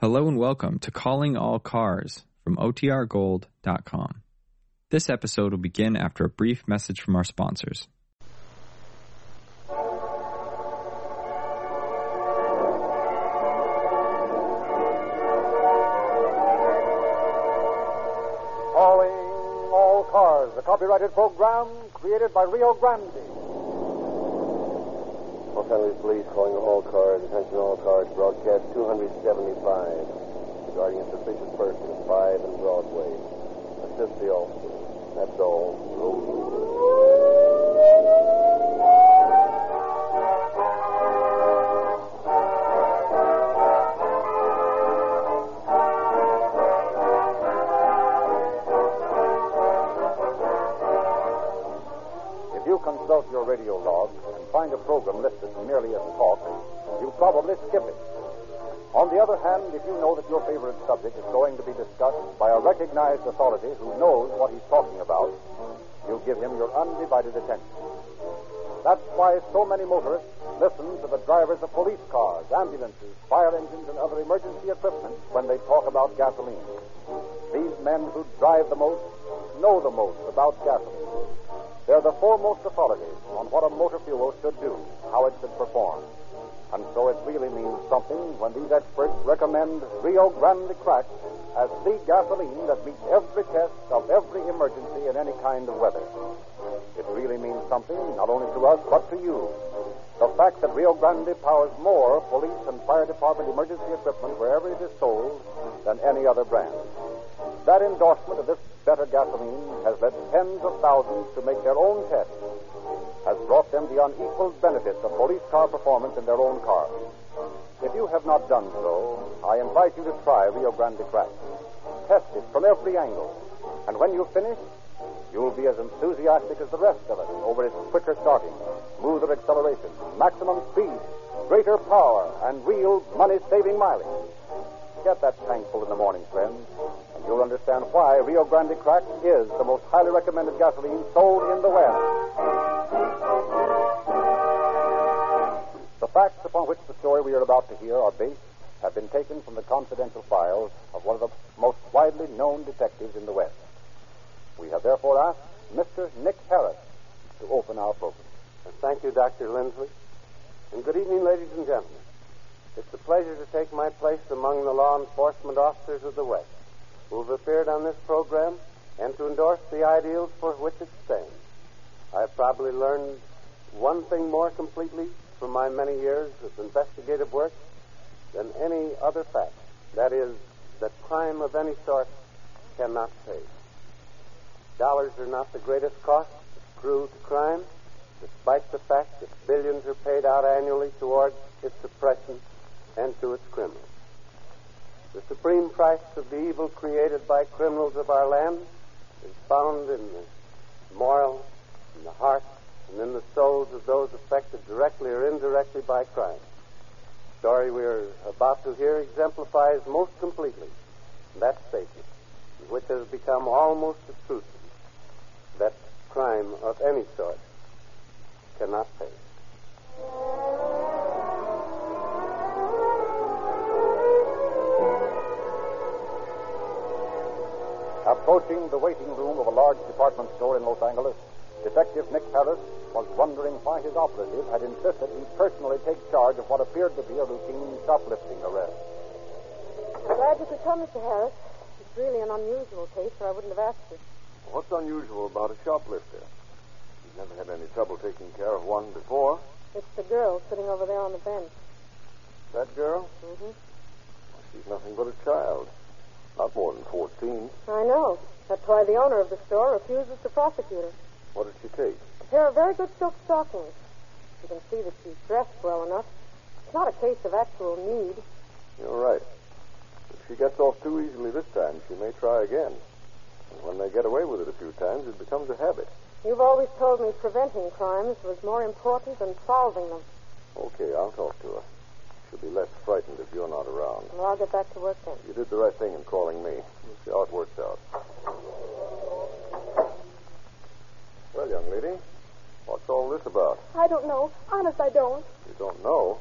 Hello and welcome to Calling All Cars from OTRGold.com. This episode will begin after a brief message from our sponsors. Calling All Cars, a copyrighted program created by Rio Grande. Los Angeles Police calling all cars, attention all cars, broadcast 275 regarding a suspicious person at 5 and Broadway. Assist the officer. That's all. Talk, you probably skip it. On the other hand, if you know that your favorite subject is going to be discussed by a recognized authority who knows what he's talking about, you'll give him your undivided attention. That's why so many motorists listen to the drivers of police cars, ambulances, fire engines, and other emergency equipment when they talk about gasoline. These men who drive the most know the most about gasoline. They're the foremost authorities on what a motor fuel should do, how it should perform. And so it really means something when these experts recommend Rio Grande Crack as the gasoline that meets every test of every emergency in any kind of weather. It really means something not only to us but to you. The fact that Rio Grande powers more police and fire department emergency equipment wherever it is sold than any other brand. That endorsement of this better gasoline has led tens of thousands to make their own tests, has brought them the unequaled benefits of police car performance in their own cars. If you have not done so, I invite you to try Rio Grande Crack. Test it from every angle. And when you finish, you'll be as enthusiastic as the rest of us over its quicker starting, smoother acceleration, maximum speed, greater power, and real money saving mileage. Get that tank full in the morning, friends, you'll understand why Rio Grande Crack is the most highly recommended gasoline sold in the West. The facts upon which the story we are about to hear are based have been taken from the confidential files of one of the most widely known detectives in the West. We have therefore asked Mr. Nick Harris to open our program. Uh, thank you, Dr. Lindsley. And good evening, ladies and gentlemen. It's a pleasure to take my place among the law enforcement officers of the West who have appeared on this program and to endorse the ideals for which it stands. I've probably learned one thing more completely from my many years of investigative work than any other fact. That is, that crime of any sort cannot pay. Dollars are not the greatest cost accrued to crime, despite the fact that billions are paid out annually towards its suppression and to its criminals. The supreme price of the evil created by criminals of our land is found in the moral, in the heart, and in the souls of those affected directly or indirectly by crime. The story we are about to hear exemplifies most completely that statement, which has become almost a truth that crime of any sort cannot pay. Approaching the waiting room of a large department store in Los Angeles, Detective Nick Harris was wondering why his operative had insisted he personally take charge of what appeared to be a routine shoplifting arrest. I'm Glad you could come, Mr. Harris. It's really an unusual case, or I wouldn't have asked you. What's unusual about a shoplifter? You've never had any trouble taking care of one before. It's the girl sitting over there on the bench. That girl? Mm-hmm. She's nothing but a child. Not more than 14. I know. That's why the owner of the store refuses to prosecute her. What did she take? A pair of very good silk stockings. You can see that she's dressed well enough. It's not a case of actual need. You're right. If she gets off too easily this time, she may try again. And when they get away with it a few times, it becomes a habit. You've always told me preventing crimes was more important than solving them. Okay, I'll talk to her. She'll be less frightened if you're not around. Well, I'll get back to work then. You did the right thing in calling me. We'll see how it works out. Well, young lady, what's all this about? I don't know. Honest, I don't. You don't know?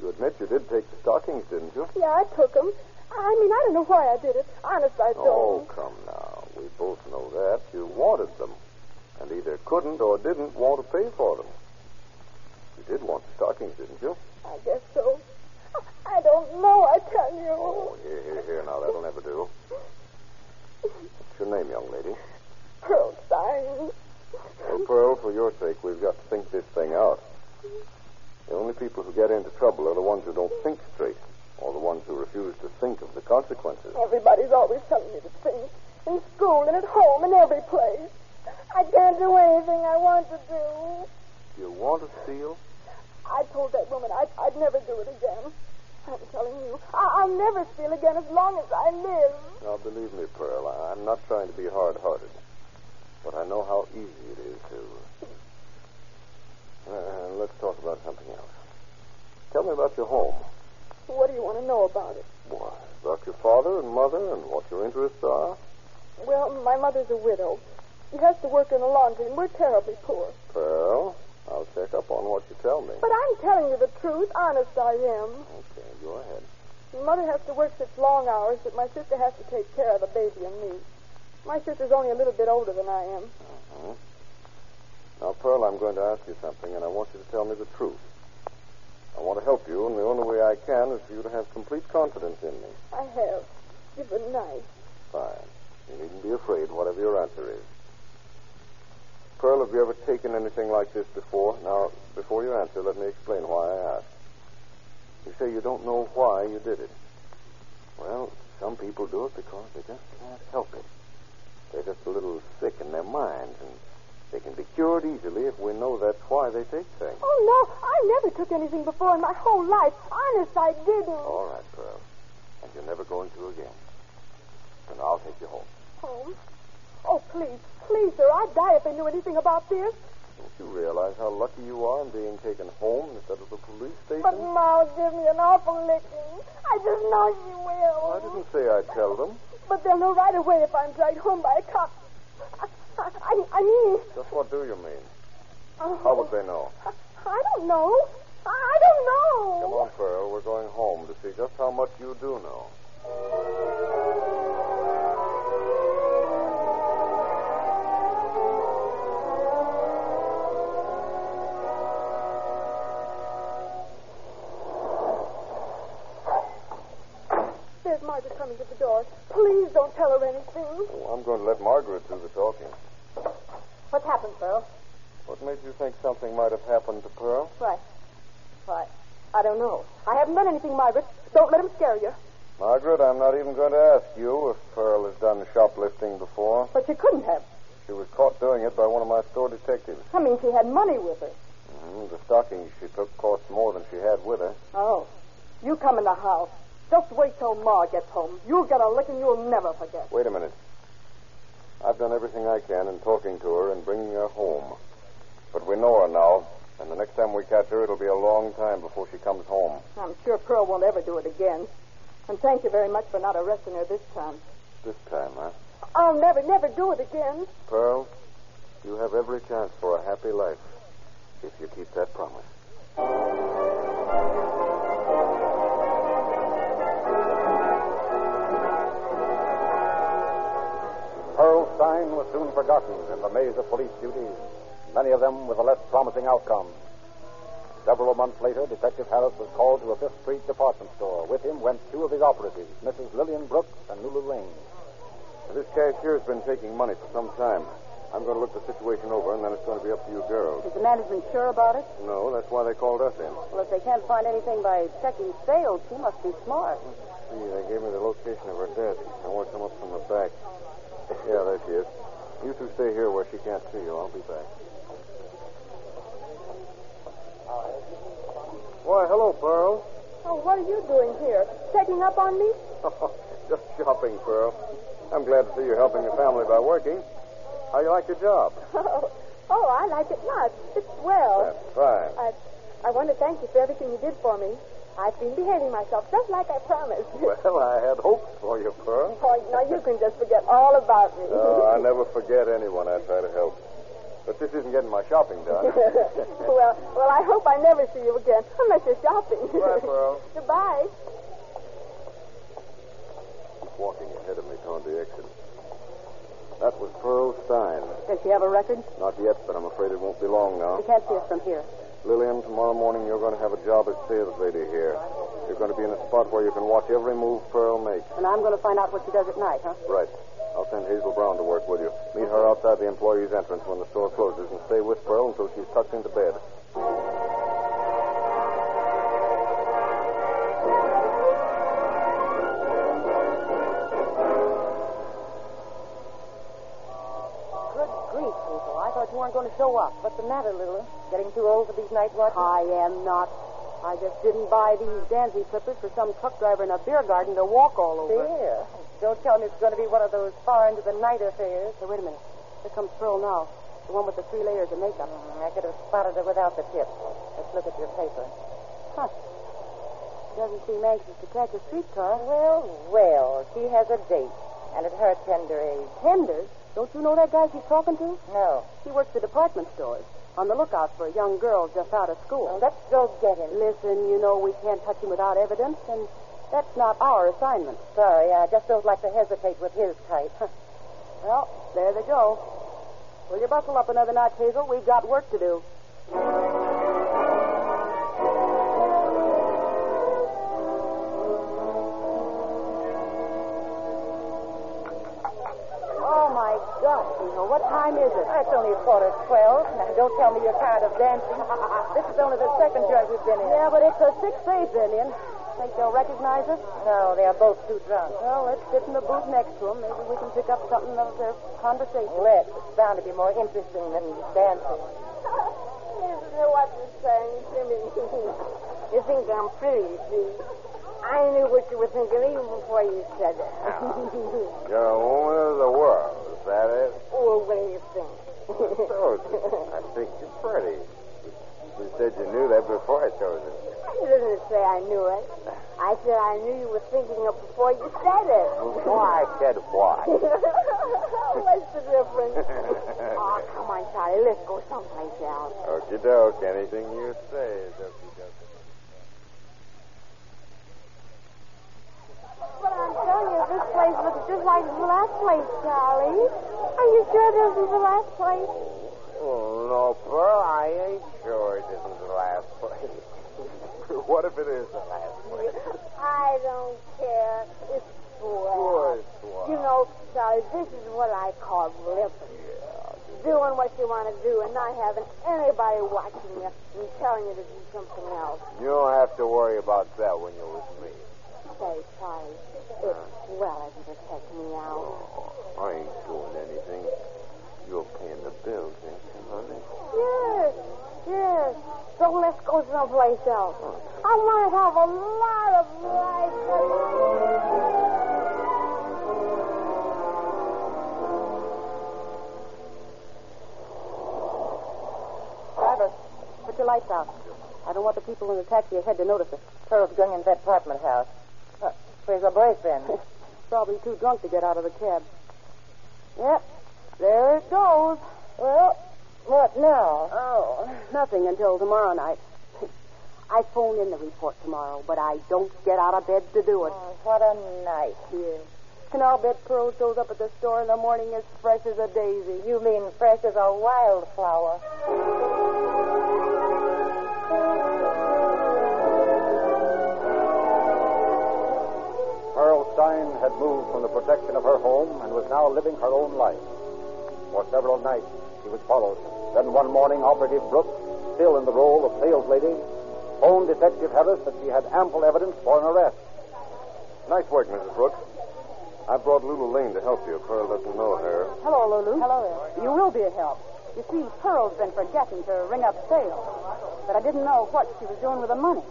You admit you did take the stockings, didn't you? Yeah, I took 'em. I mean, I don't know why I did it. Honest, I don't. Oh, come now. We both know that. You wanted them. And either couldn't or didn't want to pay for them. You did want the stockings, didn't you? I guess so. I don't know, I tell you. Oh, here, here, here. Now, that'll never do. What's your name, young lady? Pearl Stein. Well, Pearl, for your sake, we've got to think this thing out. The only people who get into trouble are the ones who don't think straight, or the ones who refuse to think of the consequences. Everybody's always telling me to think. In school and at home and every place. I can't do anything I want to do. You want to steal? I told that woman I'd, I'd never do it again. I'm telling you, I, I'll never steal again as long as I live. Now, believe me, Pearl, I- I'm not trying to be hard-hearted. But I know how easy it is to... Uh, let's talk about something else. Tell me about your home. What do you want to know about it? Why, about your father and mother and what your interests are. Well, my mother's a widow. She has to work in the laundry, and we're terribly poor. Pearl, I'll check up on what you tell me. But I'm telling you the truth. Honest, I am. Okay, go ahead. Mother has to work such long hours that my sister has to take care of the baby and me. My sister's only a little bit older than I am. Mhm. Now, Pearl, I'm going to ask you something, and I want you to tell me the truth. I want to help you, and the only way I can is for you to have complete confidence in me. I have. You've been nice. Fine. You needn't be afraid, whatever your answer is. Pearl, have you ever taken anything like this before? Now, before you answer, let me explain why I ask. You say you don't know why you did it. Well, some people do it because they just can't help it. They're just a little sick in their minds, and they can be cured easily if we know that's why they take things. Oh, no. I never took anything before in my whole life. Honest, I didn't. All right, Pearl. And you're never going to again. And I'll take you home. Home? Oh, please, please, sir. I'd die if they knew anything about this. Don't you realize how lucky you are in being taken home instead of the police station? But Ma'll give me an awful licking. I just know she will. I didn't say I'd tell them. But they'll know right away if I'm dragged home by a cop. I, I, I mean, Just what do you mean? oh, How would they know? I, I don't know. I, I don't know. Come on, Pearl. We're going home to see just how much you do know. Oh, I'm going to let Margaret do the talking. What's happened, Pearl? What made you think something might have happened to Pearl? Why? Why? I don't know. I haven't done anything, Margaret. Don't let him scare you. Margaret, I'm not even going to ask you if Pearl has done shoplifting before. But she couldn't have. She was caught doing it by one of my store detectives. I mean, she had money with her. hmm The stockings she took cost more than she had with her. Oh. You come in the house. Just wait till Ma gets home. You'll get a licking you'll never forget. Wait a minute. I've done everything I can in talking to her and bringing her home. But we know her now, and the next time we catch her, it'll be a long time before she comes home. I'm sure Pearl won't ever do it again. And thank you very much for not arresting her this time. This time, huh? I'll never, never do it again. Pearl, you have every chance for a happy life if you keep that promise. Was soon forgotten in the maze of police duties, many of them with a less promising outcome. Several months later, Detective Harris was called to a Fifth Street department store. With him went two of his operatives, Mrs. Lillian Brooks and Lulu Lane. This cashier's been taking money for some time. I'm going to look the situation over, and then it's going to be up to you girls. Is the management sure about it? No, that's why they called us in. Well, if they can't find anything by checking sales, she must be smart. See, they gave me the location of her desk. I want to come up from the back. Yeah, there she is. You two stay here where she can't see you. I'll be back. Why, hello, Pearl. Oh, what are you doing here? Checking up on me? Just shopping, Pearl. I'm glad to see you're helping the family by working. How do you like your job? Oh, oh I like it much. It's swell. That's fine. I, I want to thank you for everything you did for me. I've been behaving myself just like I promised. Well, I had hopes for you, Pearl. Oh, now you can just forget all about me. No, I never forget anyone I try to help. But this isn't getting my shopping done. well, well, I hope I never see you again, unless you're shopping. Bye, Pearl. Goodbye. He's walking ahead of me toward the exit. That was Pearl Stein. Does she have a record? Not yet, but I'm afraid it won't be long now. We can't see us from here. Lillian, tomorrow morning you're going to have a job as sales lady here. You're going to be in a spot where you can watch every move Pearl makes. And I'm going to find out what she does at night, huh? Right. I'll send Hazel Brown to work with you. Meet her outside the employee's entrance when the store closes and stay with Pearl until she's tucked into bed. Thought you weren't going to show up. What's the matter, Lily? Getting too old for these night watches? I am not. I just didn't buy these dancing slippers for some truck driver in a beer garden to walk all over. Beer? Don't tell me it's going to be one of those far into the night affairs. Hey, wait a minute. Here comes Pearl now. The one with the three layers of makeup. Mm, I could have spotted her without the tip. Let's look at your paper. Huh. Doesn't seem anxious to catch a streetcar. Well, well, she has a date. And at her tender age. Tender? Don't you know that guy she's talking to? No. He works at department stores. On the lookout for a young girl just out of school. Well, let's go get him. Listen, you know we can't touch him without evidence, and that's not our assignment. Sorry, I just don't like to hesitate with his type. Well, there they go. Will you bustle up another notch, Hazel? We've got work to do. Time is it? It's only a quarter to twelve. Now, don't tell me you're tired of dancing. this is only the second joint we've been in. Yeah, but it's a six eighth Indian. Think they'll recognize us? No, they are both too drunk. Well, let's sit in the booth next to them. Maybe we can pick up something of their conversation. Let's. It's bound to be more interesting than dancing. Listen to what you're saying to me. you think I'm pretty, see? I knew what you were thinking even before you said it. You're a woman of the world, is that it? well, what do you think? I think you're pretty. You said you knew that before I chose it. I didn't say I knew it. I said I knew you were thinking of before you said it. Why, I said what? What's the difference? oh, come on, Charlie. Let's go someplace else. Okie doke. Anything you say is okie doke. But I'm telling you, this place looks just like the last place, Charlie. Are you sure this is the last place? Oh, no, Pearl, I ain't sure it isn't the last place. what if it is the last place? I don't care. It's swell. Sure, swell. You know, Charlie, this is what I call living. Doing what you want to do and not having anybody watching you and telling you to do something else. You don't have to worry about that when you're with me. Say, Charlie, it's swell of you to take me out. Oh, I ain't doing anything. You're paying the bills, ain't you, honey? Yes, yes. So let's go someplace else. I want to have a lot of Driver, put your lights out. I don't want the people in the taxi ahead to notice us. Pearl's going in that apartment house. Where's her boyfriend? Probably too drunk to get out of the cab. Yep, there it goes. well, what now? Oh, nothing until tomorrow night. I phone in the report tomorrow, but I don't get out of bed to do it. Oh, what a night. Yeah. And I'll bet Pearl shows up at the store in the morning as fresh as a daisy. You mean fresh as a wildflower. Stein had moved from the protection of her home and was now living her own life. For several nights, she was followed. Then one morning, Operative Brooks, still in the role of sales lady, phoned Detective Harris that she had ample evidence for an arrest. Nice work, Mrs. Brooks. I brought Lulu Lane to help you. Pearl doesn't know her. Hello, Lulu. Hello there. You will be a help. You see, Pearl's been forgetting to ring up sales, but I didn't know what she was doing with the money.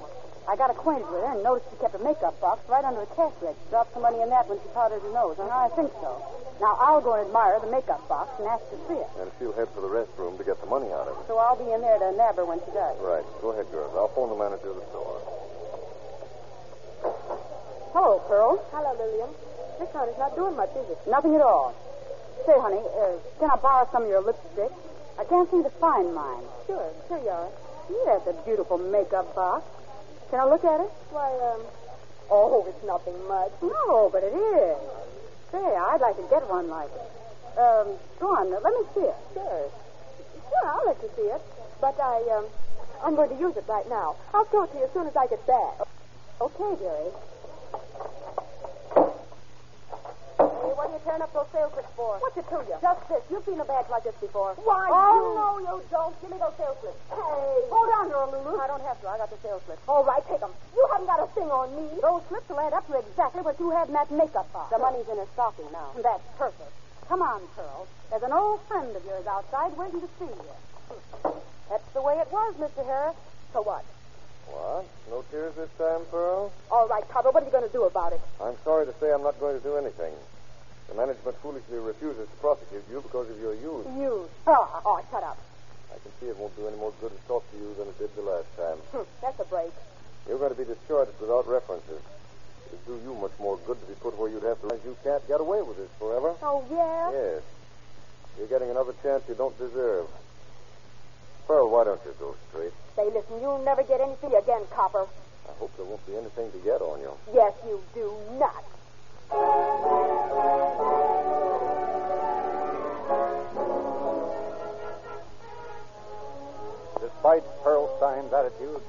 I got acquainted with her and noticed she kept a makeup box right under the cash register. Dropped some money in that when she powdered her nose, and I think so. Now, I'll go and admire the makeup box and ask to see it. And she'll head for the restroom to get the money out of it. So I'll be in there to nab her when she does. Right. Go ahead, girls. I'll phone the manager of the store. Hello, Pearl. Hello, Lillian. This honey's not doing much, is it? Nothing at all. Say, honey, uh, can I borrow some of your lipstick? I can't seem to find mine. Sure, here you are. That's a beautiful makeup box. Can I look at it? Why, um, oh, it's nothing much. No, but it is. Say, I'd like to get one like it. Um, go on, let me see it. Sure. Sure, I'll let you see it. But I, um, I'm going to use it right now. I'll show it to you as soon as I get back. Okay, dearie. Hey, what are you tearing up those sales slips for? What's it to you? Just this. You've seen a badge like this before. Why, Oh, you- no, you don't. Give me those sales slips. Hey. Hold on, girl, Lulu. I don't have to. I got the sales slips. All right, take them. You haven't got a thing on me. Those slips will add up to exactly what you had in that makeup box. The money's in her stocking now. That's perfect. Come on, Pearl. There's an old friend of yours outside waiting to see you. That's the way it was, Mr. Harris. So what? What? No tears this time, Pearl? All right, Carver, what are you going to do about it? I'm sorry to say I'm not going to do anything. The management foolishly refuses to prosecute you because of your youth. You. Oh, oh, shut up. I can see it won't do any more good to talk to you than it did the last time. Hmm, that's a break. You're going to be discharged without references. It'd do you much more good to be put where you'd have to. You can't get away with this forever. Oh, yeah? Yes. You're getting another chance you don't deserve. Pearl, why don't you go straight? Say, listen, you'll never get anything again, Copper. I hope there won't be anything to get on you. Yes, you do not. Despite Pearl Stein's attitude,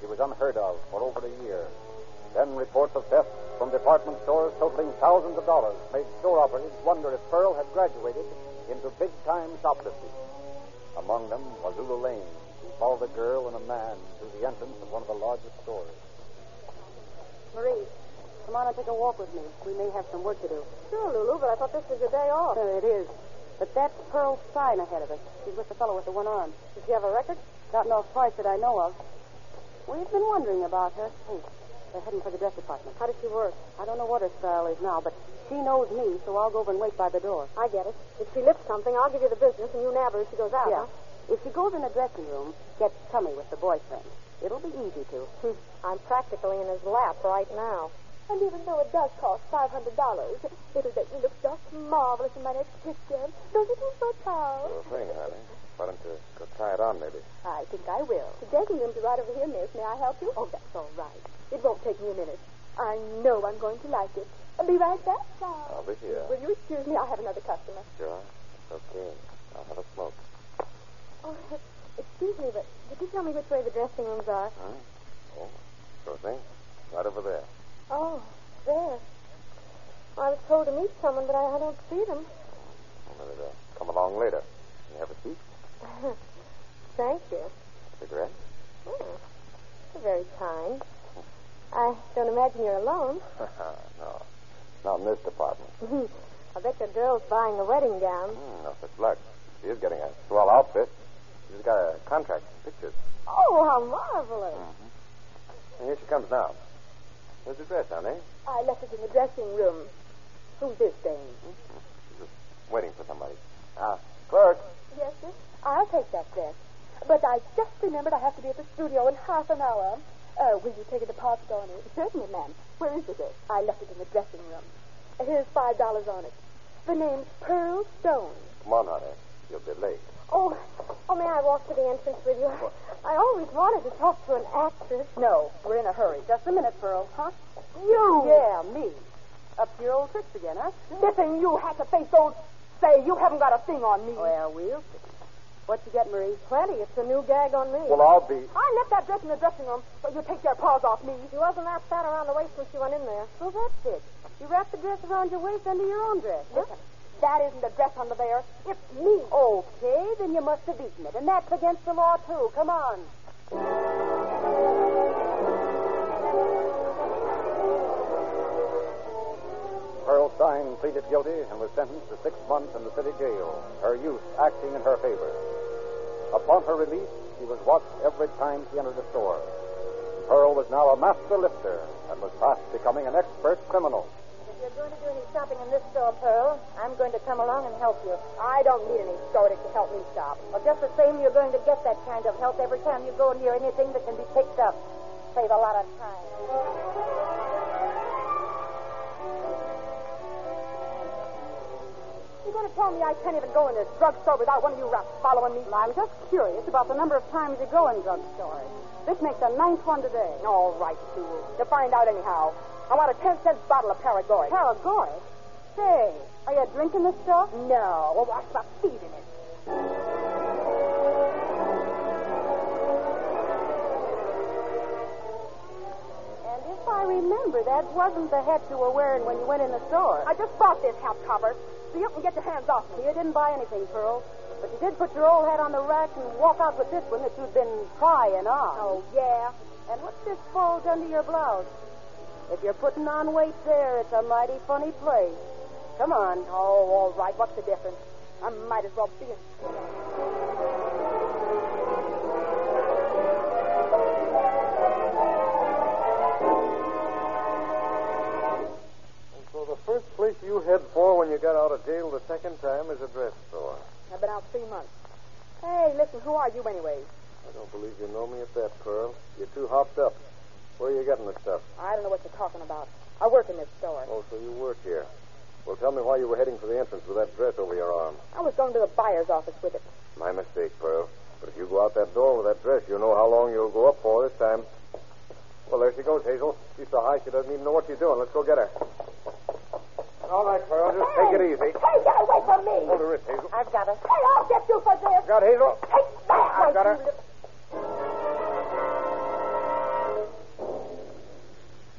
he was unheard of for over a year. Then reports of theft from department stores totaling thousands of dollars made store operatives wonder if Pearl had graduated into big-time shoplifting. Among them was Lulu Lane, who followed a girl and a man through the entrance of one of the largest stores. Marie, come on and take a walk with me. We may have some work to do. Sure, Lulu, but I thought this was your day off. Sure, it is. But that's Pearl Stein ahead of us. She's with the fellow with the one arm. Does she have a record? Got no price that I know of. We've been wondering about her. Hey, they're heading for the dress department. How does she work? I don't know what her style is now, but she knows me, so I'll go over and wait by the door. I get it. If she lifts something, I'll give you the business, and you nab her as she goes out. Yeah. huh? If she goes in the dressing room, get tummy with the boyfriend. It'll be easy to. Hmm. I'm practically in his lap right now. And even though it does cost $500, it'll make me look just marvelous in my next picture. Don't you think so, Charles? Sure thing, honey. Why don't you go try it on, maybe? I think I will. The dressing room's are right over here, miss. May I help you? Oh, that's all right. It won't take me a minute. I know I'm going to like it. I'll be right back, Charles. I'll be here. Will you excuse me? I have another customer. Sure. Okay. I'll have a smoke. Oh, excuse me, but could you tell me which way the dressing rooms are? Huh? Oh, sure thing. Right over there. Oh, there. I was told to meet someone, but I, I don't see them. Well, uh, come along later. Can You have a seat? Thank you. Cigarette? Oh, you're very kind. I don't imagine you're alone. no. Not in this department. I bet your girl's buying a wedding gown. Hmm, no such luck. She is getting a swell outfit. She's got a contract for pictures. Oh, how marvelous. And here she comes now. Where's the dress, honey? I left it in the dressing room. Who's this dame? She's just waiting for somebody. Ah, clerk. Yes, sir. I'll take that dress. But I just remembered I have to be at the studio in half an hour. Uh, will you take a deposit on it? Certainly, ma'am. Where is it? I left it in the dressing room. Here's five dollars on it. The name's Pearl Stone. Come on, honey. You'll be late. Oh, oh, may I walk to the entrance with you? I always wanted to talk to an actress. No, we're in a hurry. Just a minute, Pearl. Huh? You! Yeah, me. Up to your old tricks again, huh? Listen, you have to face old... Say, you haven't got a thing on me. Well, we'll see. What you get, Marie? Plenty. It's a new gag on me. Well, I'll be. I left that dress in the dressing room, so you take your paws off me. She wasn't that fat around the waist when she went in there. Well, that's it. You wrapped the dress around your waist under your own dress. huh? Listen, that isn't a dress under there. It's me. Okay, then you must have eaten it. And that's against the law, too. Come on. Pearl Stein pleaded guilty and was sentenced to six months in the city jail, her youth acting in her favor. Upon her release, she was watched every time she entered a store. Pearl was now a master lifter and was fast becoming an expert criminal. You're going to do any shopping in this store, Pearl, I'm going to come along and help you. I don't need any store to help me shop. Well, just the same, you're going to get that kind of help every time you go near anything that can be picked up. Save a lot of time. You're going to tell me I can't even go in this drugstore without one of you rats following me? I'm just curious about the number of times you go in drugstores. This makes the ninth one today. All right, Sue. To find out anyhow. I want a ten cent bottle of Paragoy. Paragoy? Say, are you drinking the stuff? No. Well, what's my feet in it? And if I remember, that wasn't the hat you were wearing when you went in the store. I just bought this hat cover, so you can get your hands off me. You didn't buy anything, Pearl. But you did put your old hat on the rack and walk out with this one that you'd been trying on. Oh, yeah? And what's this bulge under your blouse? If you're putting on weight there, it's a mighty funny place. Come on. Oh, all right. What's the difference? I might as well be in. And so the first place you head for when you get out of jail the second time is a dress store. I've been out three months. Hey, listen, who are you anyway? I don't believe you know me at that, Pearl. You're too hopped up. Where are you getting the stuff? I don't know what you're talking about. I work in this store. Oh, so you work here. Well, tell me why you were heading for the entrance with that dress over your arm. I was going to the buyer's office with it. My mistake, Pearl. But if you go out that door with that dress, you'll know how long you'll go up for this time. Well, there she goes, Hazel. She's so high she doesn't even know what she's doing. Let's go get her. All right, Pearl. Just take it easy. Hey, get away from me! Hold her wrist, Hazel. I've got her. Hey, I'll get you for this! Got Hazel? Take that! I've got her. little-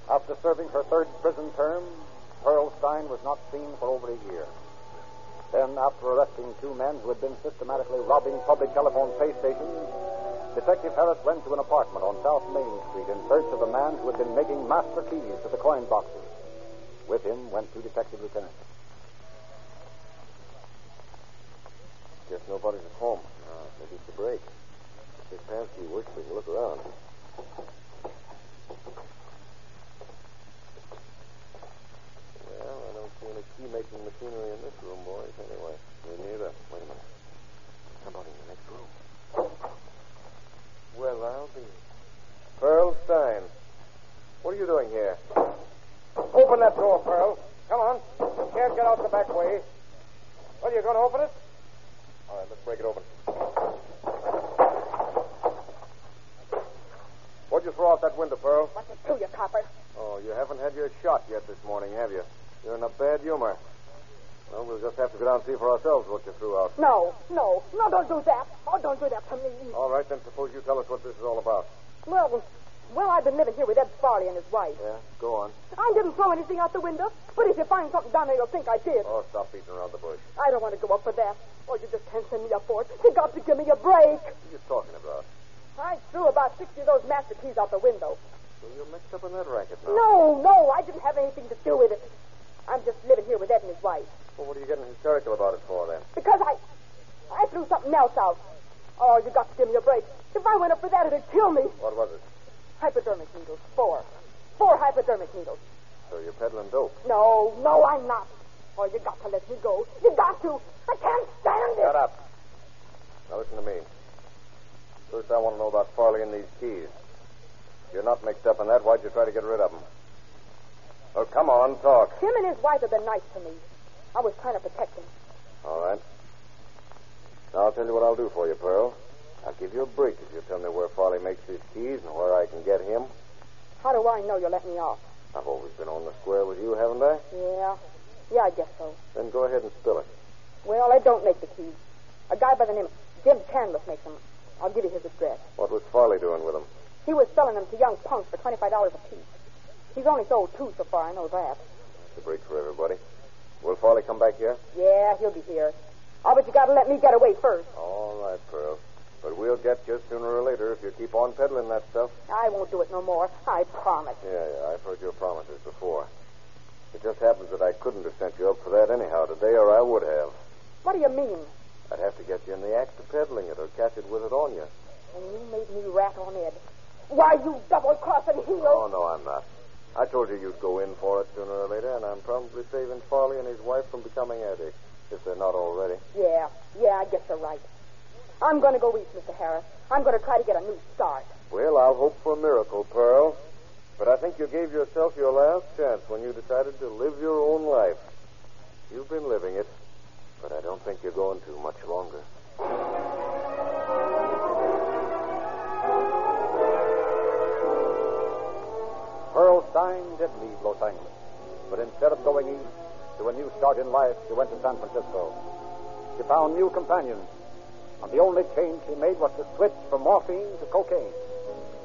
After serving her third prison term, Pearl Stein was not seen for over a year. Then, after arresting two men who had been systematically robbing public telephone pay stations, Detective Harris went to an apartment on South Main Street in search of the man who had been making master keys to the coin boxes. With him went two detective lieutenants. Guess nobody's at home. Uh, maybe it's a break. This pansy works, we can look around. Well, I don't see any key-making machinery in this room, boys, anyway. Me neither. Wait a minute. Somebody in the next room. Well, I'll be... Pearl Stein. What are you doing here? Open that door, Pearl. Come on. You can't get out the back way. Well, you're going to open it? All right, let's break it open. What'd you throw out that window, Pearl? What's it to you, copper? Oh, you haven't had your shot yet this morning, have you? You're in a bad humor. Well, we'll just have to go down and see for ourselves what you threw out. No, no, no, don't do that. Oh, don't do that to me. All right, then suppose you tell us what this is all about. Well, well, I've been living here with Ed Farley and his wife. Yeah, go on. I didn't throw anything out the window, but if you find something down there, you'll think I did. Oh, stop beating around the bush. I don't want to go up for that. Oh, you just can't send me up for it. You got to give me a break. What are you talking about? I threw about 60 of those master keys out the window. So you're mixed up in that racket now. No, no, I didn't have anything to do with it. I'm just living here with Ed and his wife. Well, what are you getting hysterical about it for, then? Because I I threw something else out. Oh, you got to give me a break. If I went up for that, it'd kill me. What was it? Hypodermic needles. Four. Four hypodermic needles. So you're peddling dope. No, no, I'm not. Oh, you got to let me go. You got to. I can't stand it. Shut up. Now listen to me. First, I want to know about Farley and these keys. If you're not mixed up in that, why'd you try to get rid of them? Oh, come on, talk. Him and his wife have been nice to me. I was trying to protect him. All right. Now, I'll tell you what I'll do for you, Pearl. I'll give you a break if you tell me where Farley makes his keys and where I can get him. How do I know you'll let me off? I've always been on the square with you, haven't I? Yeah. Yeah, I guess so. Then go ahead and spill it. Well, I don't make the keys. A guy by the name of Jim Canvas makes them. I'll give you his address. What was Farley doing with them? He was selling them to young punks for $25 a piece. He's only sold two so far, I know that. It's a break for everybody. Will Farley come back here? Yeah, he'll be here. Oh, but you gotta let me get away first. All right, Pearl. But we'll get you sooner or later if you keep on peddling that stuff. I won't do it no more. I promise. Yeah, yeah, I've heard your promises before. It just happens that I couldn't have sent you up for that anyhow today, or I would have. What do you mean? I'd have to get you in the act of peddling it or catch it with it on you. And you made me rat on Ed. Why, you double-crossing heel. Oh, no, I'm not. I told you you'd go in for it sooner or later, and I'm probably saving Farley and his wife from becoming addicts, if they're not already. Yeah, yeah, I guess you're right. I'm going to go east, Mr. Harris. I'm going to try to get a new start. Well, I'll hope for a miracle, Pearl. But I think you gave yourself your last chance when you decided to live your own life. You've been living it. But I don't think you're going to much longer. Pearl Stein did leave Los Angeles, but instead of going east to a new start in life, she went to San Francisco. She found new companions, and the only change she made was to switch from morphine to cocaine.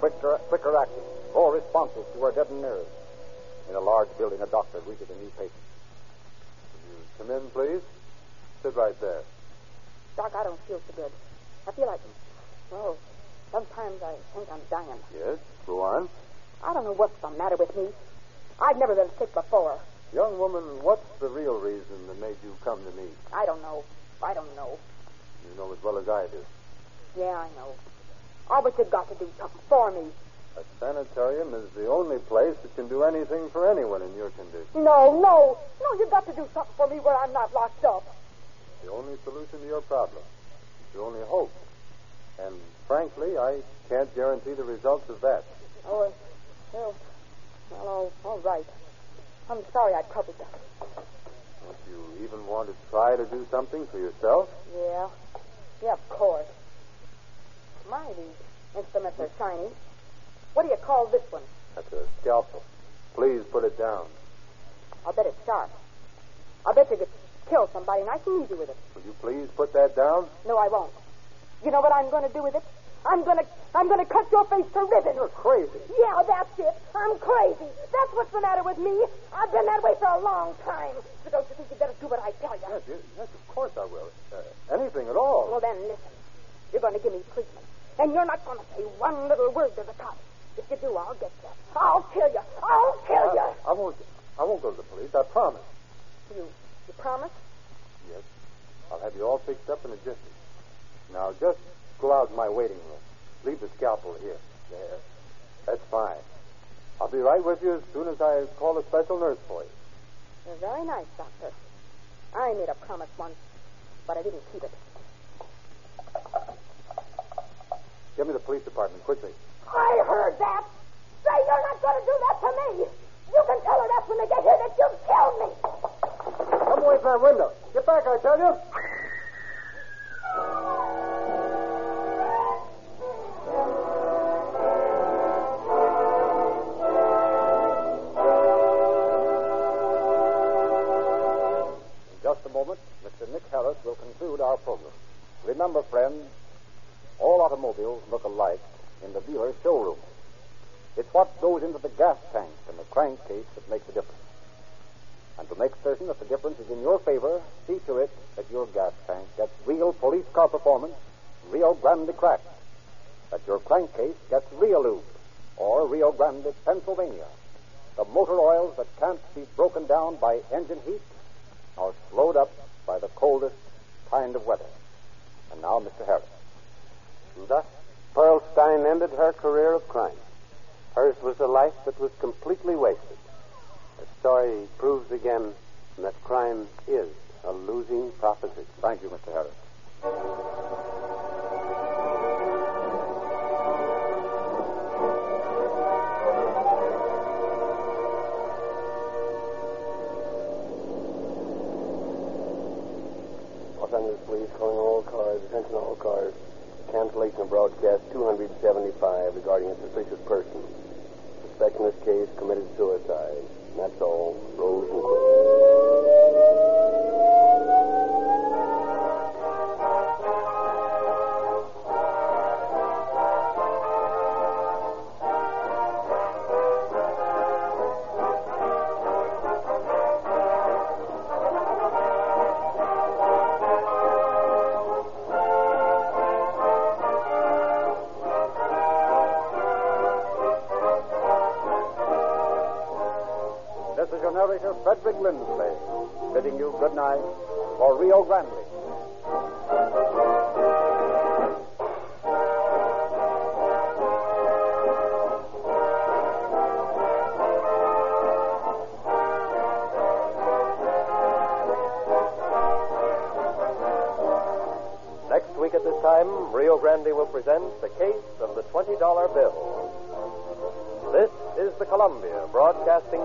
Quicker, quicker acting, more responsive to her deadened nerves. In a large building, a doctor greeted a new patient. You come in, please. Sit right there. Doc, I don't feel so good. I feel like, oh, sometimes I think I'm dying. Yes, go on. I don't know what's the matter with me. I've never been sick before. Young woman, what's the real reason that made you come to me? I don't know. I don't know. You know as well as I do. Yeah, I know. Oh, but you've got to do something for me. A sanitarium is the only place that can do anything for anyone in your condition. No, no. No, you've got to do something for me where I'm not locked up. The only solution to your problem. The only hope. And frankly, I can't guarantee the results of that. Oh, well, well, all, all right. I'm sorry I troubled you. Don't you even want to try to do something for yourself? Yeah. Yeah, of course. My, these instruments are shiny. What do you call this one? That's a scalpel. Please put it down. I'll bet it's sharp. I'll bet you could kill somebody nice and easy with it. Will you please put that down? No, I won't. You know what I'm going to do with it? I'm to I'm to cut your face to ribbons. You're crazy. Yeah, that's it. I'm crazy. That's what's the matter with me. I've been that way for a long time. So don't you think you'd better do what I tell you? Yes, yes, yes of course I will. Uh, anything at all. Well, then listen. You're going to give me treatment, and you're not going to say one little word to the cops. If you do, I'll get you. I'll kill you. I'll kill I, you. I won't. I won't go to the police. I promise. You, you promise? Yes. I'll have you all fixed up in a jiffy. Now, just go out in my waiting room. Leave the scalpel here. There. That's fine. I'll be right with you as soon as I call a special nurse for you. You're very nice, Doctor. I made a promise once, but I didn't keep it. Give me the police department quickly. I heard that. Say you're not going to do that to me. You can tell her that when they get here that you've killed me. Come away from that window. Get back, I tell you. Pearl Stein ended her career of crime. Hers was a life that was completely wasted. The story proves again that crime is a losing proposition. Thank you, Mr. Harris. Los Angeles Police calling all cars, attention all cars. Cancellation of broadcast 275 regarding a suspicious person. Suspect in this case committed suicide. That's all. Rose and. Narrator, Frederick Lindsley, bidding you good night for Rio Grande. Next week at this time, Rio Grande will present the case of the $20 bill. This is the Columbia Broadcasting.